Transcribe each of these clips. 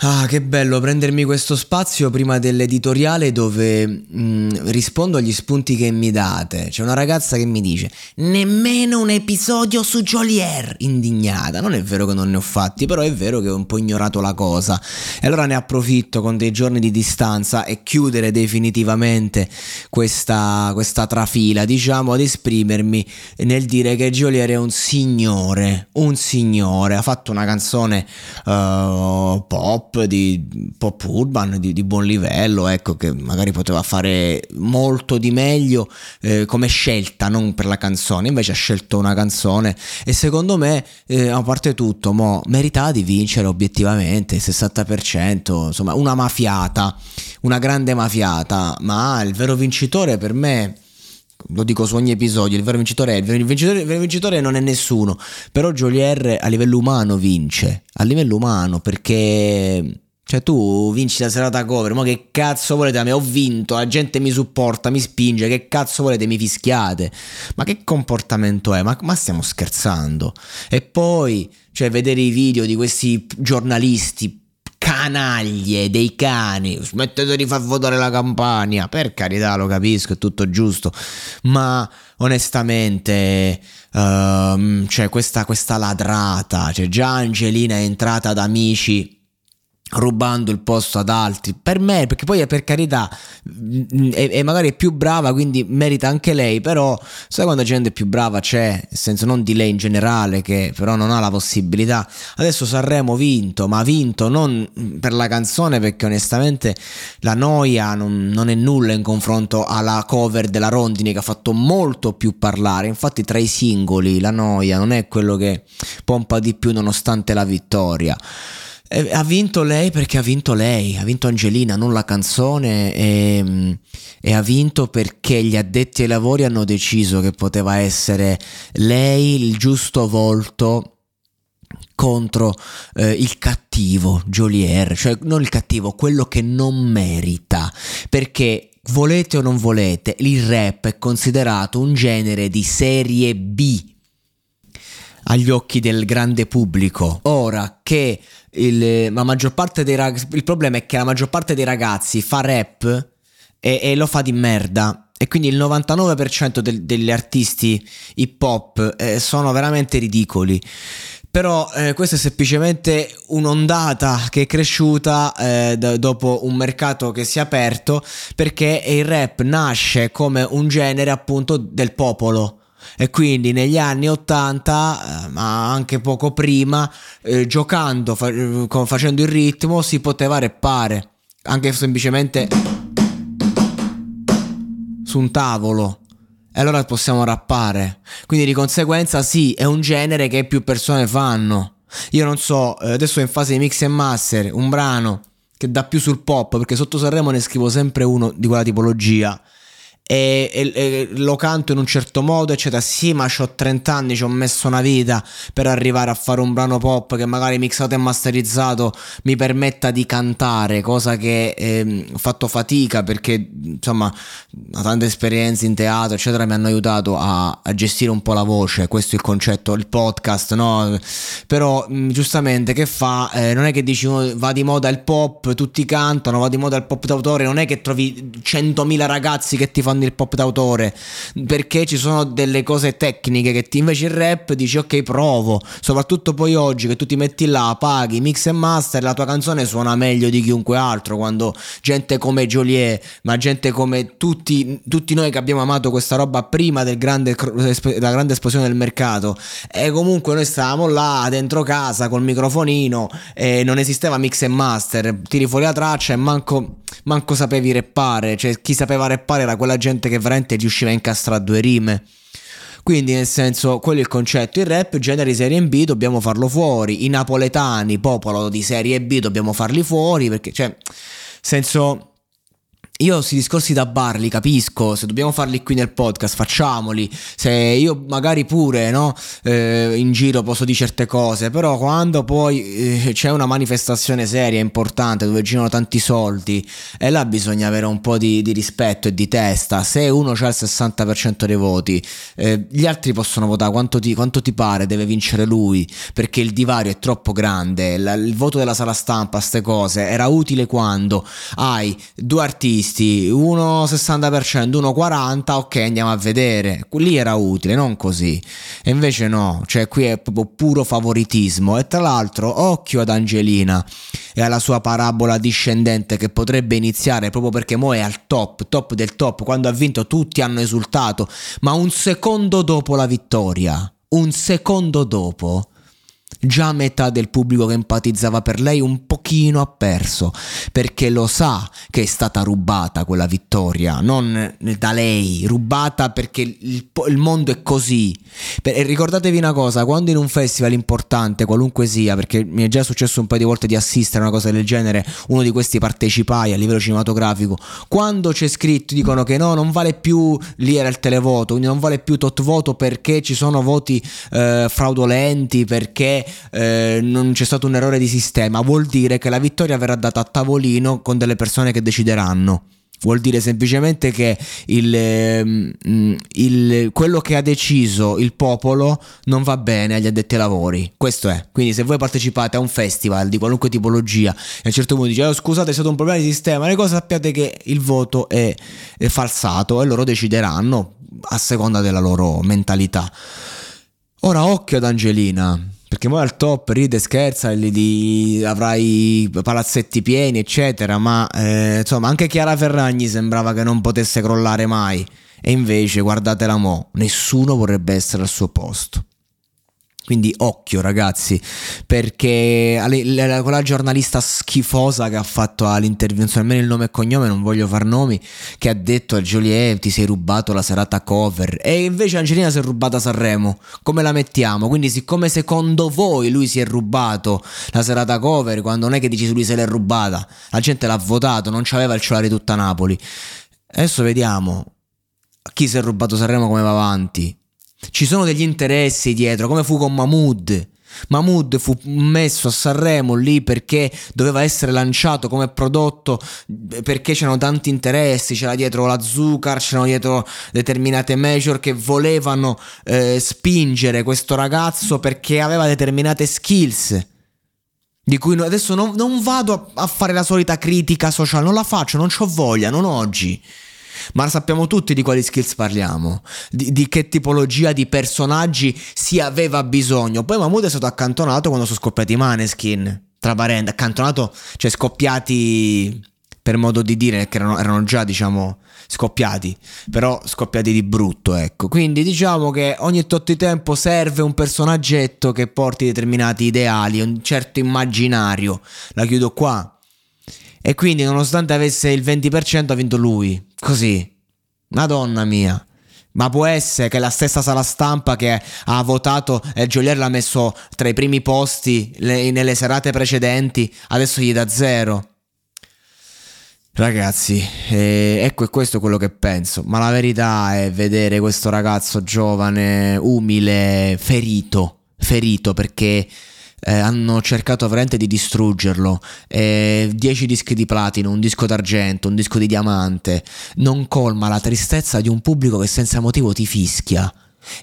Ah, che bello prendermi questo spazio prima dell'editoriale dove mh, mm, rispondo agli spunti che mi date. C'è una ragazza che mi dice: Nemmeno un episodio su Jolier, indignata. Non è vero che non ne ho fatti, però è vero che ho un po' ignorato la cosa. E allora ne approfitto con dei giorni di distanza e chiudere definitivamente questa, questa trafila, diciamo, ad esprimermi nel dire che Jolier è un signore. Un signore. Ha fatto una canzone uh, pop pop, di pop urban di, di, buon livello, ecco, che magari poteva fare molto di meglio eh, come scelta, non per la canzone, invece ha scelto una canzone e secondo me, eh, a parte tutto, mo, meritava di vincere obiettivamente, il 60%, insomma, una mafiata, una grande mafiata, ma il vero vincitore per me lo dico su ogni episodio, il vero vincitore è il vincitore, il vincitore non è nessuno, però Jolier a livello umano vince, a livello umano perché cioè tu vinci la serata cover, ma che cazzo volete? Me ho vinto, la gente mi supporta, mi spinge, che cazzo volete? Mi fischiate. Ma che comportamento è? Ma, ma stiamo scherzando? E poi, cioè, vedere i video di questi giornalisti canaglie dei cani, smettete di far votare la campagna, per carità lo capisco, è tutto giusto, ma onestamente uh, cioè questa, questa ladrata, cioè già Angelina è entrata ad amici rubando il posto ad altri. Per me perché poi è per carità e, magari è più brava quindi merita anche lei però sai quando gente più brava c'è? Nel senso non di lei in generale che però non ha la possibilità. Adesso Sanremo vinto ma vinto non per la canzone perché onestamente la noia non, non è nulla in confronto alla cover della Rondini che ha fatto molto più parlare. Infatti tra i singoli la noia non è quello che pompa di più nonostante la vittoria eh, ha vinto lei perché ha vinto lei, ha vinto Angelina, non la canzone e, e, ha vinto perché gli addetti ai lavori hanno deciso che poteva essere lei il giusto volto contro eh, il cattivo Jolier, cioè non il cattivo, quello che non merita, perché volete o non volete, il rap è considerato un genere di serie B agli occhi del grande pubblico. Ora che il, la maggior parte dei ragazzi, il problema è che la maggior parte dei ragazzi fa rap e, e lo fa di merda. E quindi il 99% del, degli artisti hip hop eh, sono veramente ridicoli. Però eh, questa è semplicemente un'ondata che è cresciuta eh, d- dopo un mercato che si è aperto perché il rap nasce come un genere appunto del popolo e quindi negli anni 80 eh, ma anche poco prima eh, giocando fa- facendo il ritmo si poteva reppare anche semplicemente su un tavolo. E allora possiamo rappare. Quindi di conseguenza sì è un genere che più persone fanno. Io non so eh, adesso in fase di mix e master un brano che dà più sul pop perché sotto Sanremo ne scrivo sempre uno di quella tipologia e, e, e, lo canto in un certo modo, eccetera. Sì, ma ho 30 anni, ci ho messo una vita per arrivare a fare un brano pop che magari mixato e masterizzato mi permetta di cantare, cosa che eh, ho fatto fatica perché insomma tante esperienze in teatro, eccetera, mi hanno aiutato a, a, gestire un po' la voce. Questo è il concetto, il podcast, no? Però giustamente che fa? Eh, non è che dici va di moda il pop, tutti cantano, va di moda il pop d'autore, non è che trovi 100.000 ragazzi che ti fanno fanno il pop d'autore, perché ci sono delle cose tecniche che ti invece il rap dici ok provo, soprattutto poi oggi che tu ti metti là, paghi, mix e master, la tua canzone suona meglio di chiunque altro, quando gente come Joliet, ma gente come tutti, tutti noi che abbiamo amato questa roba prima del grande, della grande esplosione del mercato, e comunque noi stavamo là dentro casa col microfonino e non esisteva mix e master, tiri fuori la traccia e manco, manco sapevi reppare, cioè chi sapeva reppare era quella gente che veramente riusciva a incastrare due rime. Quindi, nel senso, quello è il concetto. Il rap, generi serie B, dobbiamo farlo fuori. I napoletani, popolo di serie B, dobbiamo farli fuori. Perché, cioè, senso io questi discorsi da bar li capisco, se dobbiamo farli qui nel podcast facciamoli, se io magari pure no, eh, in giro posso dire certe cose, però quando poi eh, c'è una manifestazione seria, importante, dove girano tanti soldi, e là bisogna avere un po' di, di rispetto e di testa, se uno ha il 60% dei voti, eh, gli altri possono votare quanto ti, quanto ti, pare, deve vincere lui, perché il divario è troppo grande, la, il voto della sala stampa, queste cose, era utile quando hai due artisti, visti, uno 60%, uno 40%, ok andiamo a vedere. Lì era utile, non così. E invece no, cioè qui è proprio puro favoritismo. E tra l'altro, occhio ad Angelina e alla sua parabola discendente che potrebbe iniziare proprio perché mo è al top, top del top. Quando ha vinto tutti hanno esultato, ma un secondo dopo la vittoria, un secondo dopo Già metà del pubblico che empatizzava per lei un pochino ha perso, perché lo sa che è stata rubata quella vittoria, non da lei, rubata perché il, il mondo è così. e ricordatevi una cosa, quando in un festival importante, qualunque sia, perché mi è già successo un paio di volte di assistere a una cosa del genere, uno di questi partecipai a livello cinematografico, quando c'è scritto, dicono che no, non vale più, lì era il televoto, quindi non vale più tot voto perché ci sono voti eh, fraudolenti, perché eh, non c'è stato un errore di sistema, vuol dire che la vittoria verrà data a tavolino con delle persone che decideranno. Vuol dire semplicemente che il, ehm, il, quello che ha deciso il popolo non va bene agli addetti ai lavori. Questo è. Quindi, se voi partecipate a un festival di qualunque tipologia e a un certo punto dite: oh, Scusate, è stato un problema di sistema, le cose sappiate che il voto è, è falsato e loro decideranno a seconda della loro mentalità. Ora, occhio ad Angelina perché poi al top ride, scherza, di, avrai palazzetti pieni, eccetera. Ma eh, insomma, anche Chiara Ferragni sembrava che non potesse crollare mai. E invece, guardatela mo', nessuno vorrebbe essere al suo posto. Quindi occhio ragazzi, perché quella giornalista schifosa che ha fatto all'intervento, almeno il nome e cognome, non voglio far nomi, che ha detto a Joliet ti sei rubato la serata cover e invece Angelina si è rubata Sanremo. Come la mettiamo? Quindi siccome secondo voi lui si è rubato la serata cover, quando non è che dici lui se l'è rubata, la gente l'ha votato, non c'aveva il cellulare tutta Napoli. Adesso vediamo chi si è rubato Sanremo come va avanti. Ci sono degli interessi dietro, come fu con Mahmood. Mahmood fu messo a Sanremo lì perché doveva essere lanciato come prodotto perché c'erano tanti interessi, c'era dietro la Zucar, c'erano dietro determinate major che volevano eh, spingere questo ragazzo perché aveva determinate skills. Di cui adesso non, non vado a, a fare la solita critica sociale, non la faccio, non ho voglia, non oggi. Ma sappiamo tutti di quali skills parliamo, di, di, che tipologia di personaggi si aveva bisogno. Poi Mahmood è stato accantonato quando sono scoppiati i Maneskin. Tra parenti, accantonato, cioè scoppiati per modo di dire, che erano, erano già, diciamo, scoppiati, però scoppiati di brutto, ecco. Quindi diciamo che ogni tot di tempo serve un personaggetto che porti determinati ideali, un certo immaginario. La chiudo qua. E quindi, nonostante avesse il 20%, ha vinto lui. Così. Madonna mia. Ma può essere che la stessa sala stampa che ha votato e Jolier l'ha messo tra i primi posti le, nelle serate precedenti, adesso gli dà zero. Ragazzi, eh, ecco è questo quello che penso, ma la verità è vedere questo ragazzo giovane, umile, ferito, ferito perché eh, hanno cercato veramente di distruggerlo. 10 eh, dischi di platino, un disco d'argento, un disco di diamante, non colma la tristezza di un pubblico che senza motivo ti fischia.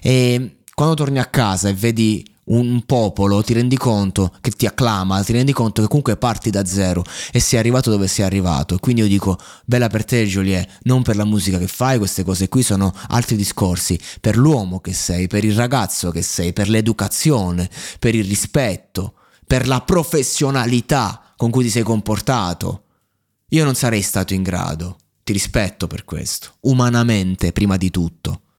E quando torni a casa e vedi un popolo, ti rendi conto che ti acclama, ti rendi conto che comunque parti da zero e sei arrivato dove sei arrivato. Quindi io dico, bella per te Joliet, non per la musica che fai, queste cose qui sono altri discorsi, per l'uomo che sei, per il ragazzo che sei, per l'educazione, per il rispetto, per la professionalità con cui ti sei comportato. Io non sarei stato in grado, ti rispetto per questo, umanamente prima di tutto.